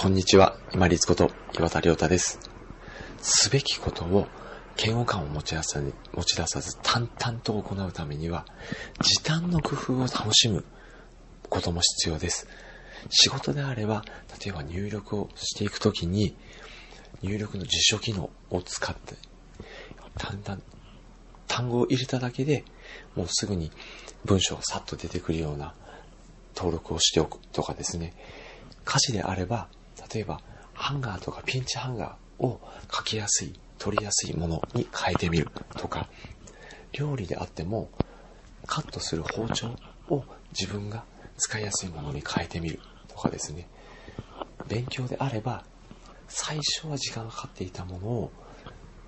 こんにちは、今立こと岩田亮太です。すべきことを嫌悪感を持ち出さず持ち出さず淡々と行うためには、時短の工夫を楽しむことも必要です。仕事であれば、例えば入力をしていくときに、入力の辞書機能を使って、単々単語を入れただけでもうすぐに文章がさっと出てくるような登録をしておくとかですね。歌詞であれば、例えばハンガーとかピンチハンガーを書きやすい、取りやすいものに変えてみるとか、料理であってもカットする包丁を自分が使いやすいものに変えてみるとかですね。勉強であれば、最初は時間がかかっていたものを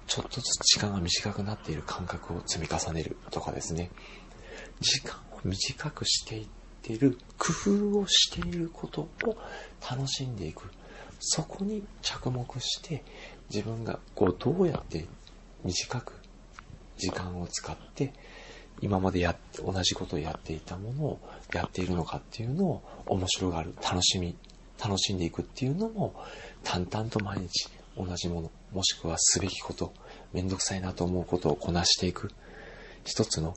ちょっとずつ時間が短くなっている感覚を積み重ねるとかですね。時間を短くしていっている工夫をしていることを楽しんでいく。そこに着目して自分がこうどうやって短く時間を使って今までや同じことをやっていたものをやっているのかっていうのを面白がる、楽しみ、楽しんでいくっていうのも淡々と毎日同じもの、もしくはすべきこと、めんどくさいなと思うことをこなしていく一つの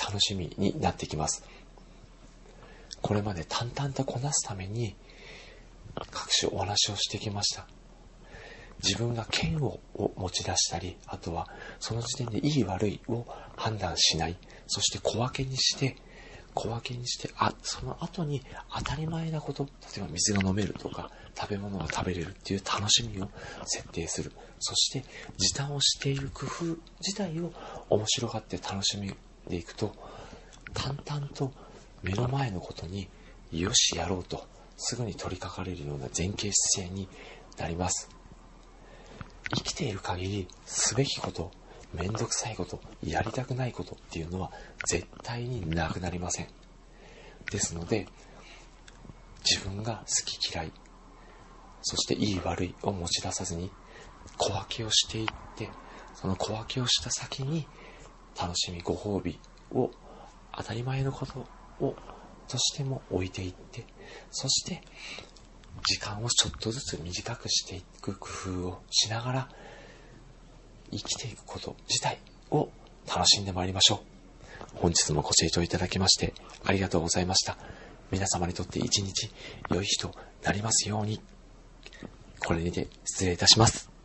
楽しみになってきます。これまで淡々とこなすために各種お話をしてきました。自分が嫌悪を持ち出したり、あとはその時点でいい悪いを判断しない、そして小分けにして、小分けにして、あ、その後に当たり前なこと、例えば水が飲めるとか、食べ物が食べれるっていう楽しみを設定する。そして時短をしている工夫自体を面白がって楽しみでいくと、淡々と目の前のことによしやろうとすぐに取り掛かれるような前傾姿勢になります。生きている限りすべきこと、めんどくさいこと、やりたくないことっていうのは絶対になくなりません。ですので、自分が好き嫌い、そしていい悪いを持ち出さずに小分けをしていって、その小分けをした先に楽しみ、ご褒美を当たり前のことをとしても置いていって、そして時間をちょっとずつ短くしていく工夫をしながら生きていくこと自体を楽しんでまいりましょう。本日もご清聴いただきましてありがとうございました。皆様にとって一日良い日となりますように。これにて失礼いたします。